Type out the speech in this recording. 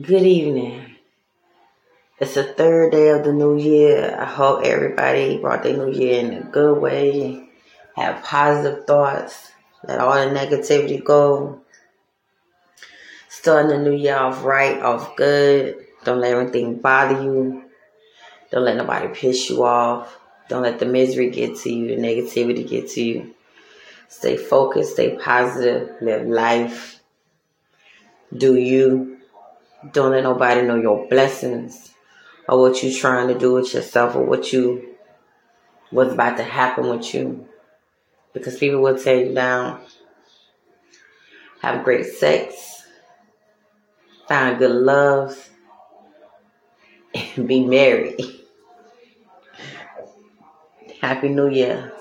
Good evening. It's the third day of the new year. I hope everybody brought their new year in a good way. Have positive thoughts. Let all the negativity go. Starting the new year off right, off good. Don't let everything bother you. Don't let nobody piss you off. Don't let the misery get to you, the negativity get to you. Stay focused, stay positive, live life. Do you. Don't let nobody know your blessings or what you're trying to do with yourself or what you what's about to happen with you. Because people will tear you down. Have great sex. Find good love. And be married. Happy New Year.